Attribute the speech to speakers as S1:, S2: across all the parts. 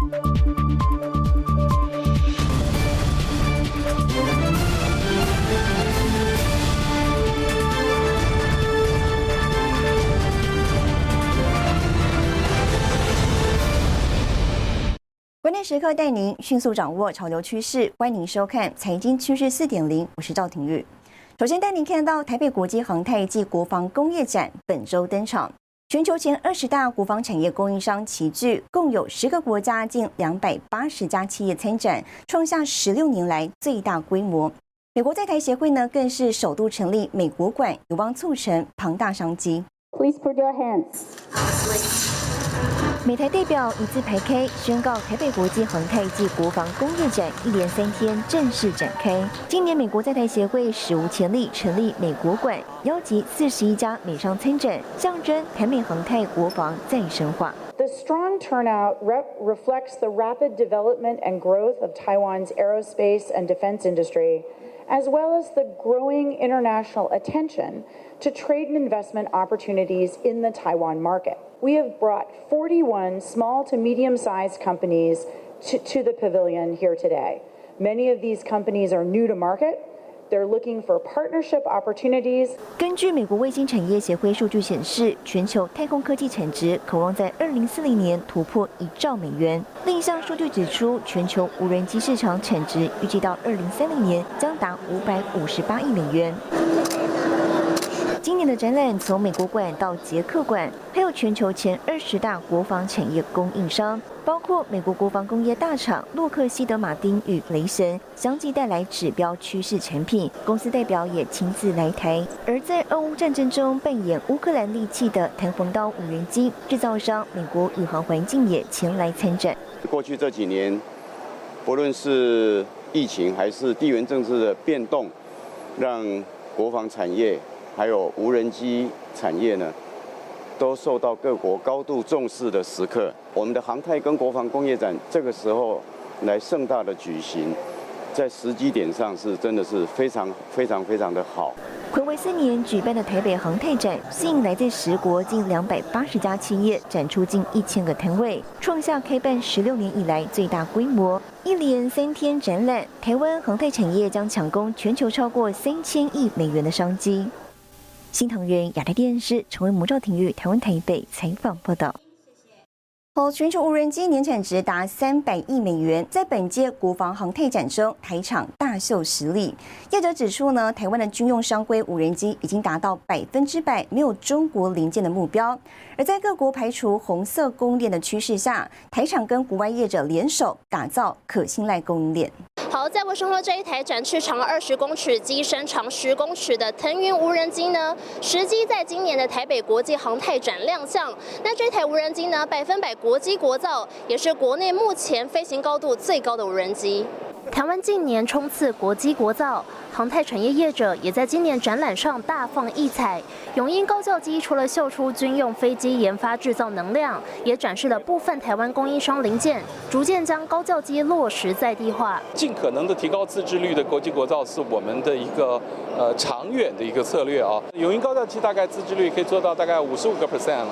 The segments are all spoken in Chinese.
S1: 关键时刻带您迅速掌握潮流趋势，欢迎您收看《财经趋势四点零》，我是赵廷玉。首先带您看到台北国际航太暨国防工业展本周登场，全球前二十大国防产业供应商齐聚，共有十个国家近两百八十家企业参展，创下十六年来最大规模。美国在台协会呢，更是首度成立美国馆，有望促成庞大商机。
S2: Please put your hands.
S1: 美台代表一字排开，宣告台北国际航太暨国防工业展一连三天正式展开。今年美国在台协会史无前例成立美国馆，邀集四十一家美商参展，象征台美航太国防再深化。
S2: The strong turnout reflects the rapid development and growth of Taiwan's aerospace and defense industry, as well as the growing international attention to trade and investment opportunities in the Taiwan market. we have brought 41 small to medium sized companies to, to, the pavilion here today. Many of these companies are new to market. They're looking for partnership opportunities.
S1: 根据美国卫星产业协会数据显示，全球太空科技产值渴望在2040年突破一兆美元。另一项数据指出，全球无人机市场产值预计到2030年将达558亿美元。 的展览从美国馆到捷克馆，还有全球前二十大国防产业供应商，包括美国国防工业大厂洛克希德马丁与雷神，相继带来指标趋势产品。公司代表也亲自来台。而在俄乌战争中扮演乌克兰利器的弹簧刀无人机制造商美国宇航环境也前来参展。
S3: 过去这几年，不论是疫情还是地缘政治的变动，让国防产业。还有无人机产业呢，都受到各国高度重视的时刻。我们的航太跟国防工业展这个时候来盛大的举行，在时机点上是真的是非常非常非常的好。
S1: 暌违四年举办的台北航太展，吸引来自十国近两百八十家企业，展出近一千个摊位，创下开办十六年以来最大规模。一连三天展览，台湾航太产业将抢攻全球超过三千亿美元的商机。新唐人亚太电视成为魔咒体育台湾台北采访报道。哦，全球无人机年产值达三百亿美元，在本届国防航太展中，台厂大秀实力。业者指出呢，台湾的军用商规无人机已经达到百分之百没有中国零件的目标。而在各国排除红色供应链的趋势下，台厂跟国外业者联手打造可信赖供应链。
S4: 好，在我身后这一台展翅长二十公尺、机身长十公尺的腾云无人机呢，实际在今年的台北国际航太展亮相。那这台无人机呢，百分百国机国造，也是国内目前飞行高度最高的无人机。台湾近年冲刺国机国造，航太产业业者也在今年展览上大放异彩。永鹰高教机除了秀出军用飞机研发制造能量，也展示了部分台湾供应商零件，逐渐将高教机落实在地化。
S5: 尽可能的提高自制率的国际国造是我们的一个呃长远的一个策略啊。永鹰高教机大概自制率可以做到大概五十五个 percent 了。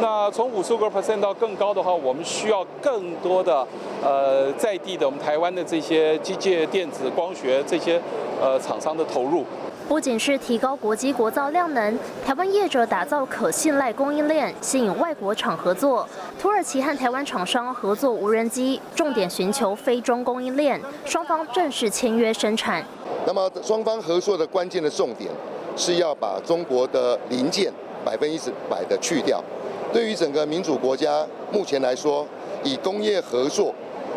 S5: 那从五十个 percent 到更高的话，我们需要更多的呃在地的我们台湾的这些机械、电子、光学这些呃厂商的投入。
S4: 不仅是提高国机国造量能，台湾业者打造可信赖供应链，吸引外国厂合作。土耳其和台湾厂商合作无人机，重点寻求非中供应链，双方正式签约生产。
S6: 那么双方合作的关键的重点是要把中国的零件百分之百的去掉。对于整个民主国家，目前来说，以工业合作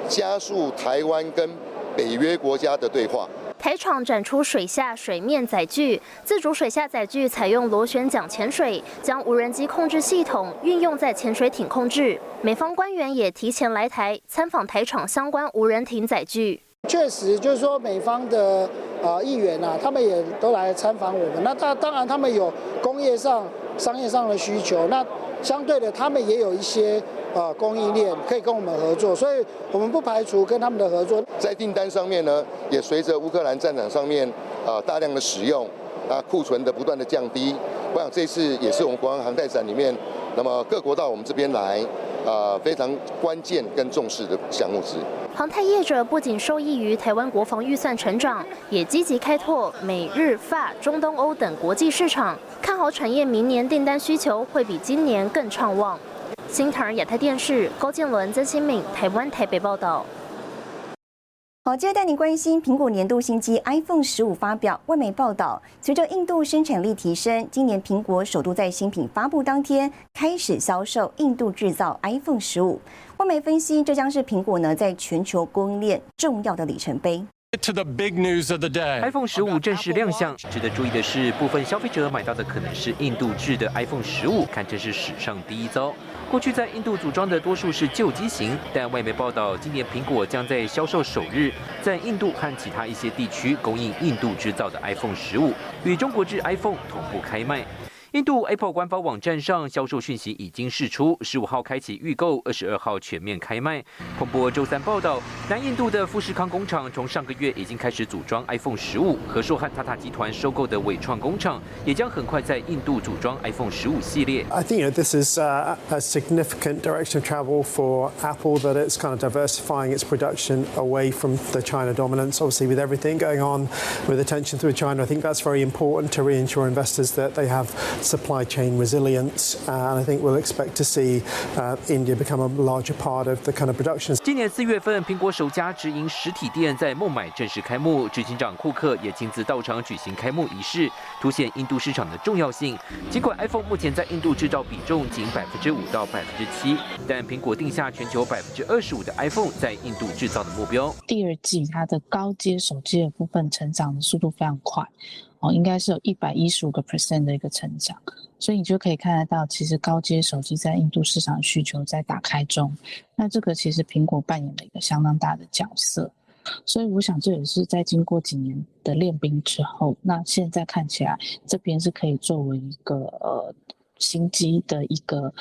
S6: 加速台湾跟北约国家的对话。
S4: 台厂展出水下、水面载具，自主水下载具采用螺旋桨潜水，将无人机控制系统运用在潜水艇控制。美方官员也提前来台参访台厂相关无人艇载具。
S7: 确实，就是说美方的啊议员啊，他们也都来参访我们。那他当然他们有工业上、商业上的需求。那相对的，他们也有一些呃供应链可以跟我们合作，所以我们不排除跟他们的合作。
S6: 在订单上面呢，也随着乌克兰战场上面呃大量的使用，啊库存的不断的降低，我想这次也是我们国防航太展里面，那么各国到我们这边来，呃非常关键跟重视的项目之一。
S4: 航太业者不仅受益于台湾国防预算成长，也积极开拓美日法、中东欧等国际市场，看好产业明年订单需求会比今年更畅旺。新唐人亚太电视高建伦、曾新敏，台湾台北报道。
S1: 好，接着带你关心苹果年度新机 iPhone 十五发表。外媒报道，随着印度生产力提升，今年苹果首度在新品发布当天开始销售印度制造 iPhone 十五。外媒分析，这将是苹果呢在全球供应链重要的里程碑。
S8: To the big news of the day.
S9: iPhone 十五正式亮相。值得注意的是，部分消费者买到的可能是印度制的 iPhone 十五，堪称是史上第一遭。过去在印度组装的多数是旧机型，但外媒报道，今年苹果将在销售首日，在印度和其他一些地区供应印度制造的 iPhone 十五，与中国制 iPhone 同步开卖。印度 Apple 官方网站上销售讯息已经释出，十五号开启预购，二十二号全面开卖。彭博周三报道，南印度的富士康工厂从上个月已经开始组装 iPhone 十五，和硕和塔塔集团收购的伟创工厂也将很快在印度组装 iPhone 十五系列。
S10: I think you know this is a significant direction of travel for Apple that it's kind of diversifying its production away from the China dominance. Obviously, with everything going on with attention through China, I think that's very important to reassure investors that they have. Supply chain resilience, and I think we'll expect to see India become a larger part of the kind of production.
S9: 今年四月份，苹果首家直营实体店在孟买正式开幕，执行长库克也亲自到场举行开幕仪式，凸显印度市场的重要性。尽管 iPhone 目前在印度制造比重仅百分之五到百分之七，但苹果定下全球百分之二十五的 iPhone 在印度制造的目标。
S11: 第二季它的高阶手机的部分成长的速度非常快。哦，应该是有一百一十五个 percent 的一个成长，所以你就可以看得到，其实高阶手机在印度市场需求在打开中。那这个其实苹果扮演了一个相当大的角色，所以我想这也是在经过几年的练兵之后，那现在看起来这边是可以作为一个呃。新机的一个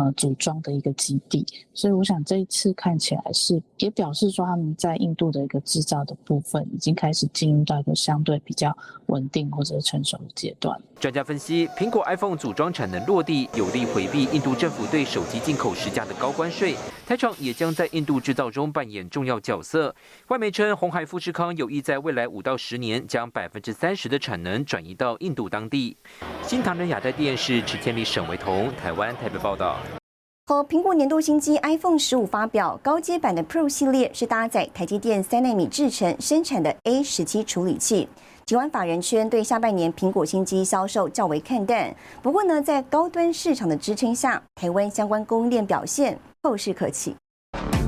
S11: 呃组装的一个基地，所以我想这一次看起来是也表示说他们在印度的一个制造的部分已经开始进入到一个相对比较稳定或者成熟的阶段。
S9: 专家分析，苹果 iPhone 组装产能落地，有力回避印度政府对手机进口施加的高关税。台厂也将在印度制造中扮演重要角色。外媒称，红海富士康有意在未来五到十年将百分之三十的产能转移到印度当地。新唐人亚太电视池千里。沈维彤，台湾台北报道。
S1: 和苹果年度新机 iPhone 十五发表，高阶版的 Pro 系列是搭载台积电三纳米制程生产的 A 十七处理器。尽管法人圈对下半年苹果新机销售较为看淡，不过呢，在高端市场的支撑下，台湾相关供应链表现后市可期。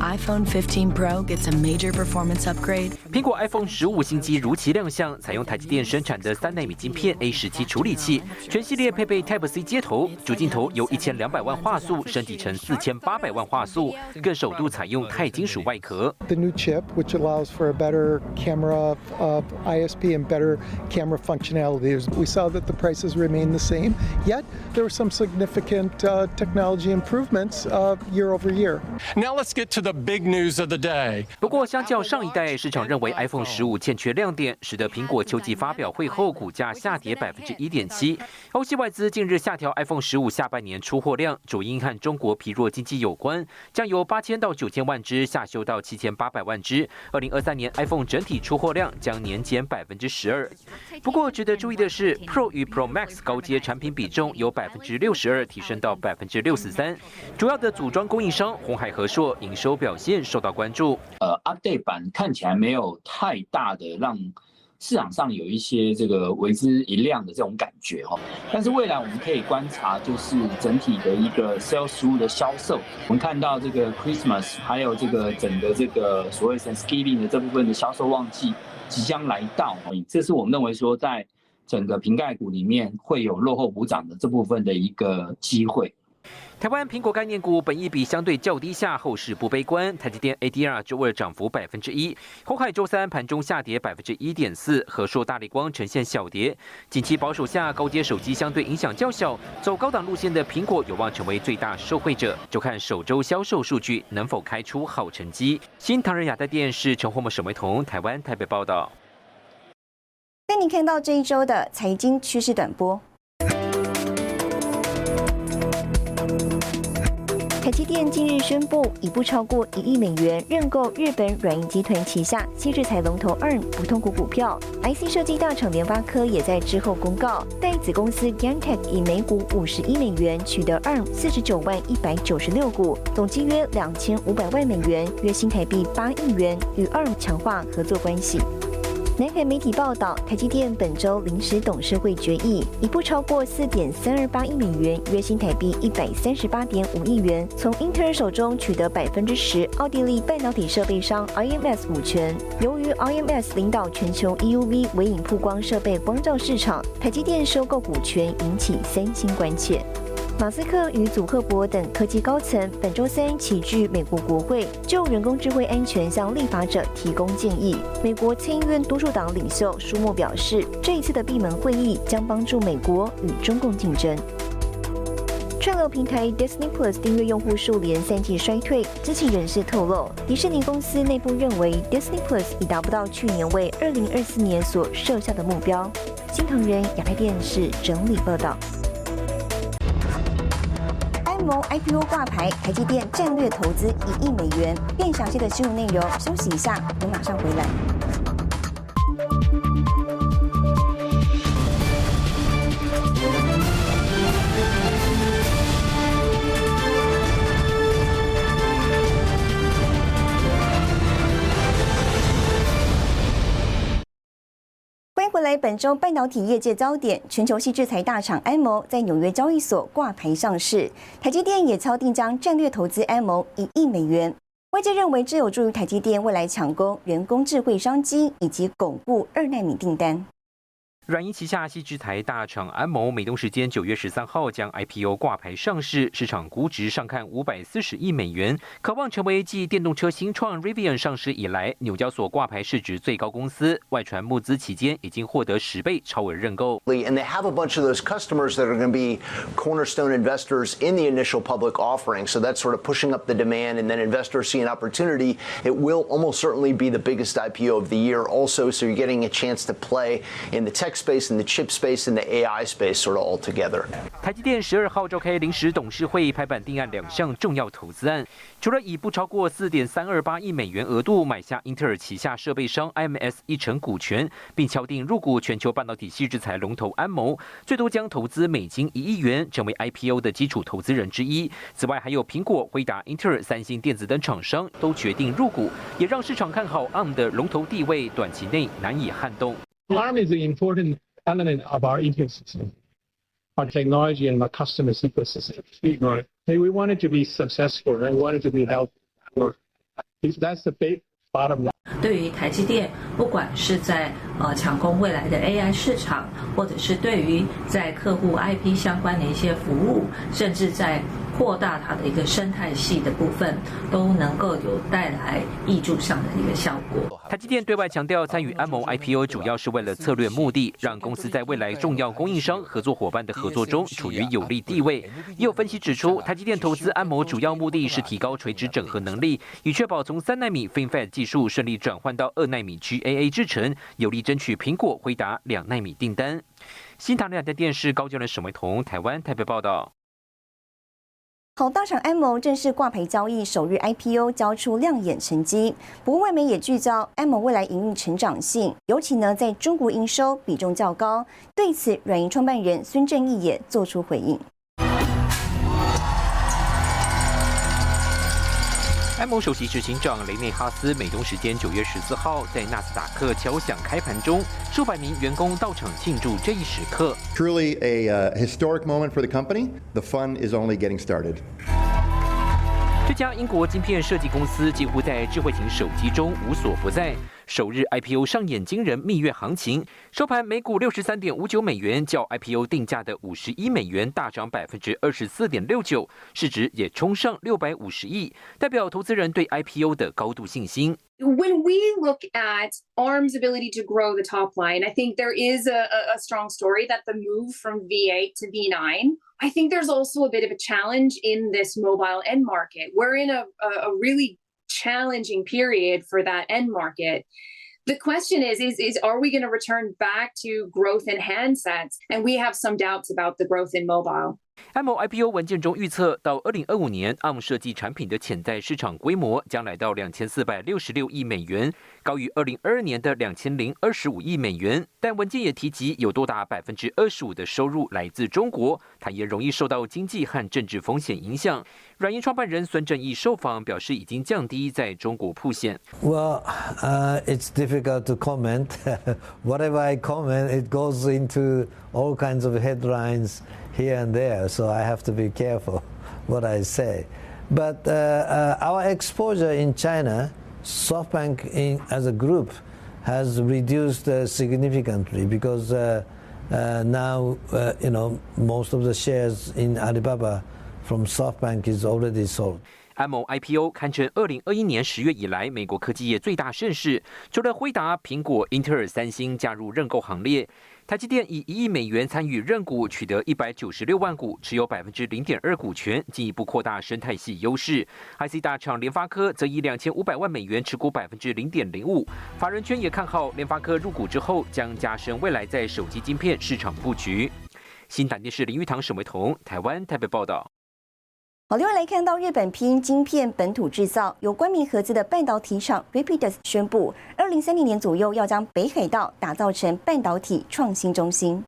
S12: iPhone 15 Pro gets a major performance upgrade。
S9: 苹果 iPhone 十五新机如期亮相，采用台积电生产的三纳米晶片 A 十七处理器，全系列配备 Type C 接头，主镜头由一千两百万画素升级成四千八百万画素，更首度采用钛金属外壳。
S13: The new chip, which allows for a better camera of ISP and better camera functionality. We saw that the prices remain the same, yet there were some significant technology improvements year over year.
S8: Now let's get to the big news of the day。
S9: 不过，相较上一代，市场认为 iPhone 十五欠缺亮点，使得苹果秋季发表会后股价下跌百分之一点七。欧系外资近日下调 iPhone 十五下半年出货量，主因和中国疲弱经济有关，将由八千到九千万只下修到七千八百万只。二零二三年 iPhone 整体出货量将年减百分之十二。不过，值得注意的是，Pro 与 Pro Max 高阶产品比重由百分之六十二提升到百分之六十三。主要的组装供应商红海和硕营收。表现受到关注。
S14: 呃，update 版看起来没有太大的让市场上有一些这个为之一亮的这种感觉哈。但是未来我们可以观察，就是整体的一个 sales 物的销售，我们看到这个 Christmas 还有这个整个这个所谓 Thanksgiving 的这部分的销售旺季即将来到，这是我们认为说在整个瓶盖股里面会有落后补涨的这部分的一个机会。
S9: 台湾苹果概念股本益比相对较低下，后市不悲观。台积电 ADR 周二涨幅百分之一，红海周三盘中下跌百分之一点四，和硕大力光呈现小跌。近期保守下，高阶手机相对影响较小，走高档路线的苹果有望成为最大受惠者，就看首周销售数据能否开出好成绩。新唐人亚太电视陈宏木、沈维彤，台湾台北报道。
S1: 带您看到这一周的财经趋势短波。积电近日宣布，以不超过一亿美元认购日本软银集团旗下新制材龙头 ARM 不通股股票。IC 设计大厂联发科也在之后公告，代子公司 GaNTech 以每股五十一美元取得 ARM 四十九万一百九十六股，总计约两千五百万美元，约新台币八亿元，与 ARM 强化合作关系。南海媒体报道，台积电本周临时董事会决议，以不超过四点三二八亿美元（约新台币一百三十八点五亿元）从英特尔手中取得百分之十奥地利半导体设备商 IMS 股权。由于 IMS 领导全球 EUV 微影曝光设备光照市场，台积电收购股权引起三星关切。马斯克与祖克伯等科技高层本周三齐聚美国国会，就人工智慧安全向立法者提供建议。美国参议院多数党领袖舒默表示，这一次的闭门会议将帮助美国与中共竞争。串流平台 Disney Plus 订阅用户数连三季衰退，知情人士透露，迪士尼公司内部认为 Disney Plus 已达不到去年为二零二四年所设下的目标。新唐人亚太电视整理报道。IPO 挂牌，台积电战略投资一亿美元。更详细的新闻内容，休息一下，我马上回来。本周半导体业界焦点，全球系制裁大厂 m o 在纽约交易所挂牌上市，台积电也敲定将战略投资 m o 一亿美元。外界认为这有助于台积电未来抢攻人工智慧商机，以及巩固二纳米订单。
S9: 软银旗下西制台大厂安谋，美东时间九月十三号将 IPO 挂牌上市，市场估值上看五百四十亿美元，渴望成为继电动车新创 Rivian 上市以来纽交所挂牌市值最高公司。外传募资期间已经获得十倍超额认购。
S15: And they have a bunch of those customers that are going to be cornerstone investors in the initial public offering. So that's sort of pushing up the demand, and then investors see an opportunity. It will almost certainly be the biggest IPO of the year. Also, so you're getting a chance to play in the tech. Space and the chip space and the AI space sort of all together.
S9: 台积电十二号召开临时董事会，拍板定案两项重要投资案，除了以不超过四点三二八亿美元额度买下英特尔旗下设备商 IMS 一成股权，并敲定入股全球半导体细制材龙头安谋，最多将投资美金一亿元，成为 IPO 的基础投资人之一。此外，还有苹果、辉达、英特尔、三星电子等厂商都决定入股，也让市场看好 ARM 的龙头地位，短期内难以撼动。
S16: ARM is an important element of our ecosystem, our technology and our customers' ecosystem. Hey, we want it to be successful and we want it to be healthy. That's the big bottom line.
S17: 对于台积电，不管是在呃抢攻未来的 AI 市场，或者是对于在客户 IP 相关的一些服务，甚至在 扩大它的一个生态系的部分，都能够有带来益助上的一个效果。
S9: 台积电对外强调，参与安谋 IPO 主要是为了策略目的，让公司在未来重要供应商、合作伙伴的合作中处于有利地位。也有分析指出，台积电投资安谋主要目的是提高垂直整合能力，以确保从三纳米 FinFET 技术顺利转换到二纳米 GAA 制程，有力争取苹果、回答两纳米订单。新唐两家电视高教人沈维彤，台湾台北报道。
S1: 好，大厂 M O 正式挂牌交易，首日 IPO 交出亮眼成绩。不过外媒也聚焦 M O 未来营运成长性，尤其呢在中国营收比重较高。对此，软银创办人孙正义也做出回应。
S9: 安谋首席执行长雷内哈斯，美东时间九月十四号在纳斯达克敲响开盘中，数百名员工到场庆祝这一时刻。
S18: Truly a historic moment for the company. The fun is only getting started.
S9: 这家英国晶片设计公司几乎在智慧型手机中无所不在。首日 IPO 上演惊人蜜月行情，收盘每股六十三点五九美元，较 IPO 定价的五十一美元大涨百分之二十四点六九，市值也冲上六百五十亿，代表投资人对 IPO 的高度信心。
S19: When we look at ARM's ability to grow the top line, I think there is a, a strong story that the move from V8 to V9. I think there's also a bit of a challenge in this mobile end market. We're in a, a, really challenging period for that end market. The question is, is, is are we going to return back to growth in handsets? And we have some doubts about the growth in mobile.
S9: ARM IPO 文件中预测，到二零二五年，ARM 设计产品的潜在市场规模将来到两千四百六十六亿美元，高于二零二二年的两千零二十五亿美元。但文件也提及，有多达百分之二十五的收入来自中国，坦言容易受到经济和政治风险影响。软银创办人孙正义受访表示，已经降低在中国铺线。
S20: Well, uh, it's difficult to comment. Whatever I comment, it goes into all kinds of headlines. Here and there, so I have to be careful what I say. But uh, uh, our exposure in China, SoftBank in, as a group, has reduced uh, significantly because uh, uh, now uh, you know most of the shares in Alibaba from SoftBank is already sold.
S9: AMO IPO 堪称二零二一年十月以来美国科技业最大盛事，除了辉达、苹果、英特尔、三星加入认购行列。台积电以一亿美元参与认股，取得一百九十六万股，持有百分之零点二股权，进一步扩大生态系优势。IC 大厂联发科则以两千五百万美元持股百分之零点零五。法人圈也看好联发科入股之后，将加深未来在手机晶片市场布局。新台电视林玉堂、沈维彤，台湾台北报道。
S1: 好，另外来看到日本拼晶片本土制造，有关名合资的半导体厂 Rapidus 宣布，二零三零年左右要将北海道打造成半导体创新中心。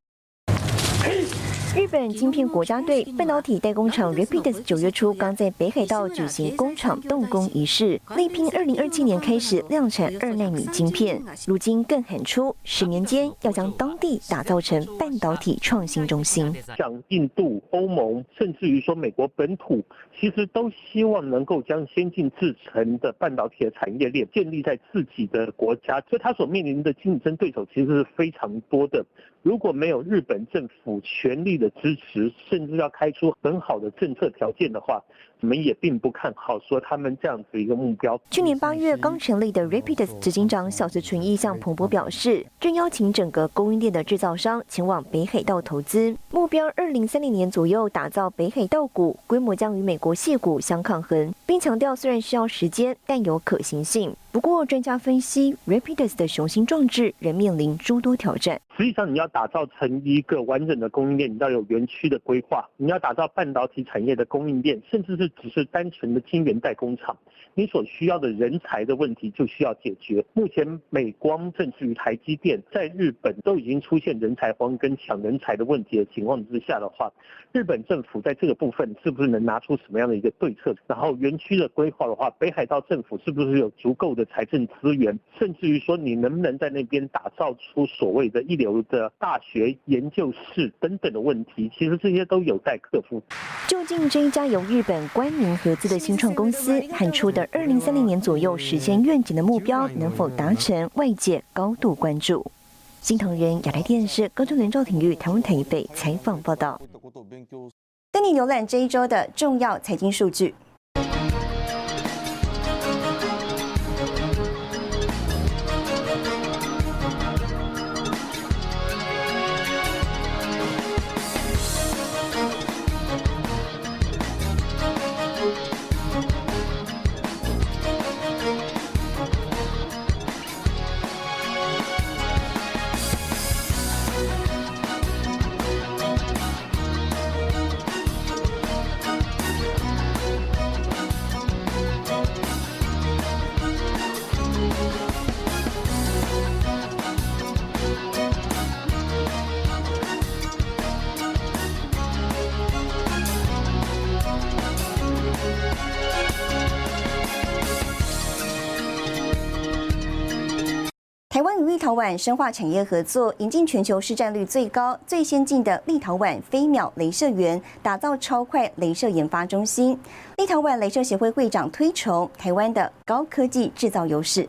S1: 日本晶片国家队半导体代工厂 Rapidus 九月初刚在北海道举行工厂动工仪式，力拼二零二七年开始量产二纳米晶片。如今更喊出，十年间要将当地打造成半导体创新中心。
S21: 像印度、欧盟，甚至于说美国本土，其实都希望能够将先进制成的半导体的产业链建立在自己的国家，所以它所面临的竞争对手其实是非常多的。如果没有日本政府全力的支持，甚至要开出很好的政策条件的话，我们也并不看好说他们这样子一个目标。
S1: 去年八月刚成立的 Rapidus 执行长小泽纯一向彭博表示，正邀请整个供应链的制造商前往北海道投资，目标二零三零年左右打造北海道股，规模将与美国谢股相抗衡，并强调虽然需要时间，但有可行性。不过，专家分析，Rapidus 的雄心壮志仍面临诸多挑战。
S21: 实际上，你要打造成一个完整的供应链，你要有园区的规划，你要打造半导体产业的供应链，甚至是只是单纯的晶圆代工厂，你所需要的人才的问题就需要解决。目前，美光甚至于台积电在日本都已经出现人才荒跟抢人才的问题的情况之下的话，日本政府在这个部分是不是能拿出什么样的一个对策？然后，园区的规划的话，北海道政府是不是有足够的？财政资源，甚至于说你能不能在那边打造出所谓的一流的大学研究室等等的问题，其实这些都有待克服。
S1: 究竟这一家由日本关三名合资的新创公司喊出的二零三零年左右实现愿景的目标能否达成，外界高度关注。新唐人亚太电视高中联赵廷玉台湾台北采访报道。跟你浏览这一周的重要财经数据。陶宛深化产业合作，引进全球市占率最高、最先进的立陶宛飞秒镭射源，打造超快镭射研发中心。立陶宛镭射协会会长推崇台湾的高科技制造优势。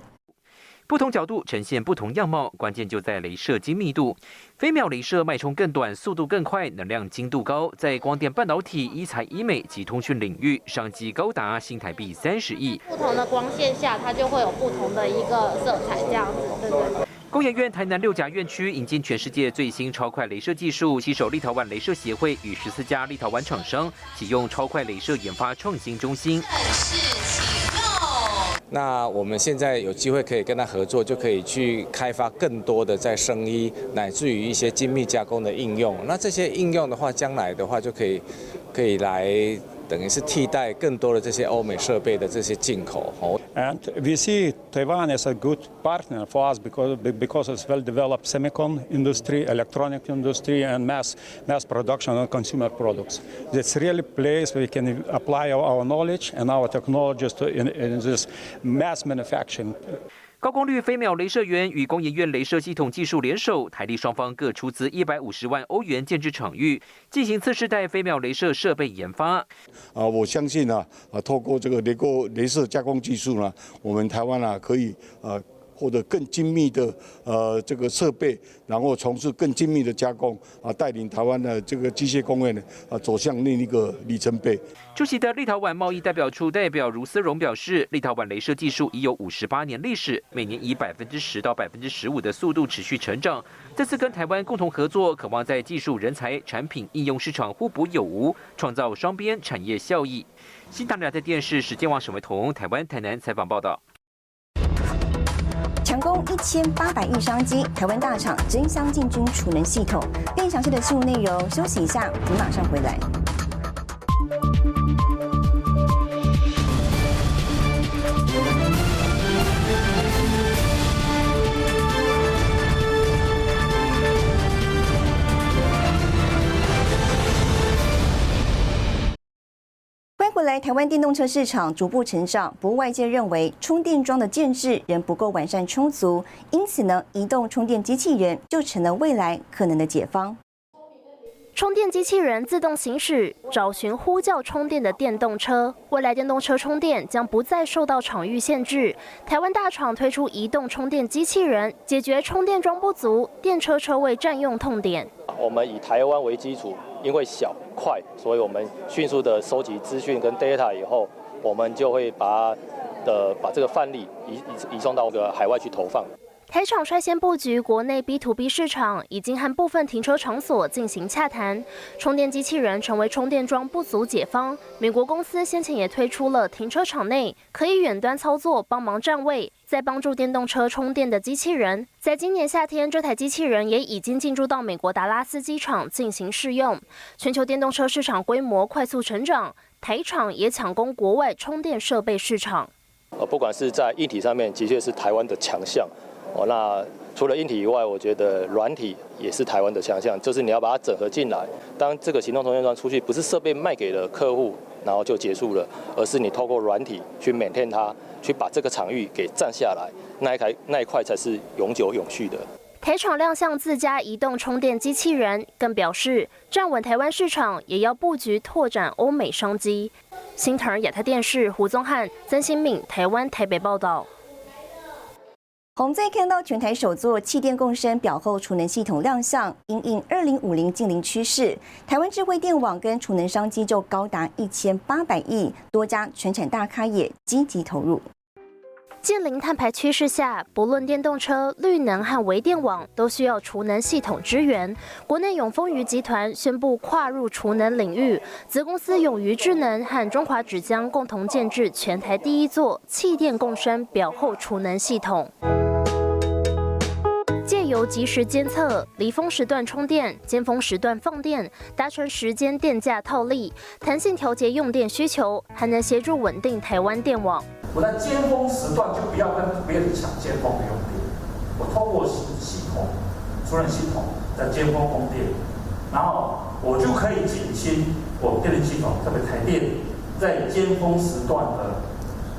S9: 不同角度呈现不同样貌，关键就在镭射精密度。飞秒镭射脉冲更短，速度更快，能量精度高，在光电半导体、医材医美及通讯领域，商机高达新台币三十亿。
S22: 不同的光线下，它就会有不同的一个色彩，这样子，对对对。
S9: 工研院台南六甲院区引进全世界最新超快镭射技术，携手立陶宛镭射协会与十四家立陶宛厂商，启用超快镭射研发创新中心。
S23: 那我们现在有机会可以跟他合作，就可以去开发更多的在生医乃至于一些精密加工的应用。那这些应用的话，将来的话就可以可以来。等于是替代更多的这些欧美设备的这些进口。
S24: And we see Taiwan as a good partner for us because because it's well-developed semicon industry, electronic industry, and mass mass production of consumer products. It's really a place where we can apply our, our knowledge and our technologies to in, in this mass manufacturing.
S9: 高功率飞秒镭射源与工研院镭射系统技术联手，台立双方各出资一百五十万欧元建制场域，进行次世代飞秒镭射设备研发。
S25: 啊，我相信呢，啊，透过这个雷过镭射加工技术呢，我们台湾啊可以啊。获得更精密的呃这个设备，然后从事更精密的加工啊，带领台湾的这个机械工业呢啊走向另一个里程碑。
S9: 出席的立陶宛贸易代表处代表卢思荣表示，立陶宛镭射技术已有五十八年历史，每年以百分之十到百分之十五的速度持续成长。这次跟台湾共同合作，渴望在技术、人才、产品、应用市场互补有无，创造双边产业效益。新唐人在电视史建网沈维彤台湾台南采访报道。
S1: 强攻一千八百亿商机，台湾大厂争相进军储能系统。更详细的新闻内容，休息一下，我们马上回来。未来台湾电动车市场逐步成长，不过外界认为充电桩的建制仍不够完善充足，因此呢，移动充电机器人就成了未来可能的解方。
S4: 充电机器人自动行驶，找寻呼叫充电的电动车。未来电动车充电将不再受到场域限制。台湾大厂推出移动充电机器人，解决充电桩不足、电车车位占用痛点。
S26: 我们以台湾为基础。因为小快，所以我们迅速的收集资讯跟 data 以后，我们就会把的把这个范例移移移送到个海外去投放。
S4: 台厂率先布局国内 B to B 市场，已经和部分停车场所进行洽谈。充电机器人成为充电桩不足解方。美国公司先前也推出了停车场内可以远端操作帮忙占位，在帮助电动车充电的机器人。在今年夏天，这台机器人也已经进驻到美国达拉斯机场进行试用。全球电动车市场规模快速成长，台厂也抢攻国外充电设备市场。
S26: 呃，不管是在硬体上面，的确是台湾的强项。哦，那除了硬体以外，我觉得软体也是台湾的强项，就是你要把它整合进来。当这个行动充电桩出去，不是设备卖给了客户，然后就结束了，而是你透过软体去 maintain 它，去把这个场域给占下来，那一台那一块才是永久永续的。
S4: 台厂亮相自家移动充电机器人，更表示站稳台湾市场，也要布局拓展欧美商机。新唐亚太电视胡宗汉、曾新敏，台湾台北报道。
S1: 红在看到全台首座气电共生表后储能系统亮相，因应二零五零近零趋势，台湾智慧电网跟储能商机就高达一千八百亿，多家全产大咖也积极投入。
S4: 近零碳排趋势下，不论电动车、绿能和微电网，都需要储能系统支援。国内永丰余集团宣布跨入储能领域，子公司永余智能和中华纸浆共同建制全台第一座气电共生表后储能系统。借由即时监测离峰时段充电、尖峰时段放电，达成时间电价套利，弹性调节用电需求，还能协助稳定台湾电网。
S27: 我在尖峰时段就不要跟别人抢尖峰的用电，我通过系系统、储能系统在尖峰供电，然后我就可以减轻我电力系统特别台电在尖峰时段的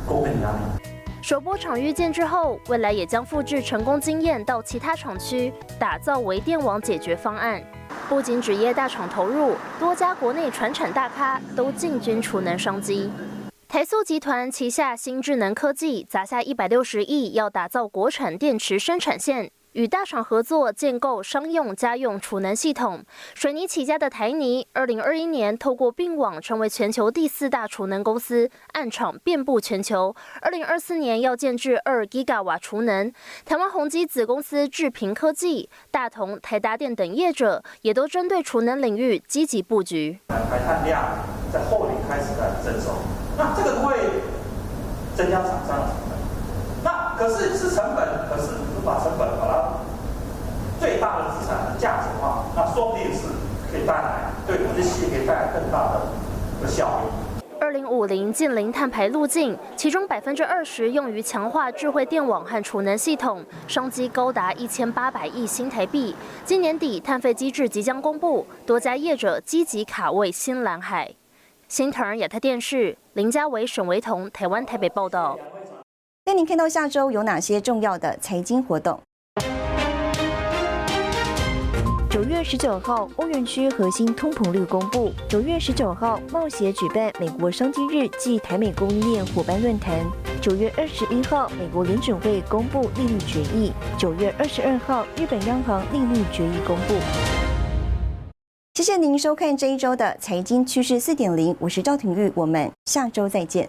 S27: 供电压力。
S4: 首波场域建之后，未来也将复制成功经验到其他厂区，打造微电网解决方案。不仅纸业大厂投入，多家国内传产大咖都进军储能商机。台塑集团旗下新智能科技砸下一百六十亿，要打造国产电池生产线。与大厂合作建构商用、家用储能系统。水泥起家的台泥，二零二一年透过并网成为全球第四大储能公司，暗厂遍布全球。二零二四年要建制二 Giga 瓦储能。台湾宏基子公司智平科技、大同、台达电等业者，也都针对储能领域积极布局。
S27: 排碳量在后年开始在增收，那这个会增加厂商的成本。那可是是成本，可是把成本把它最大的资产价值化，那说不定是可以带来对我们的企业可以带来更大的的效益。
S4: 二零五零近零碳排路径，其中百分之二十用于强化智慧电网和储能系统，商机高达一千八百亿新台币。今年底碳费机制即将公布，多家业者积极卡位新蓝海。新腾亚太电视林家伟、沈维彤，台湾台北报道。
S1: 带您看到下周有哪些重要的财经活动。九月十九号，欧元区核心通膨率公布。九月十九号，贸协举办美国商机日暨台美供应链伙伴论坛。九月二十一号，美国联准会公布利率决议。九月二十二号，日本央行利率决议公布。谢谢您收看这一周的财经趋势四点零，我是赵廷玉，我们下周再见。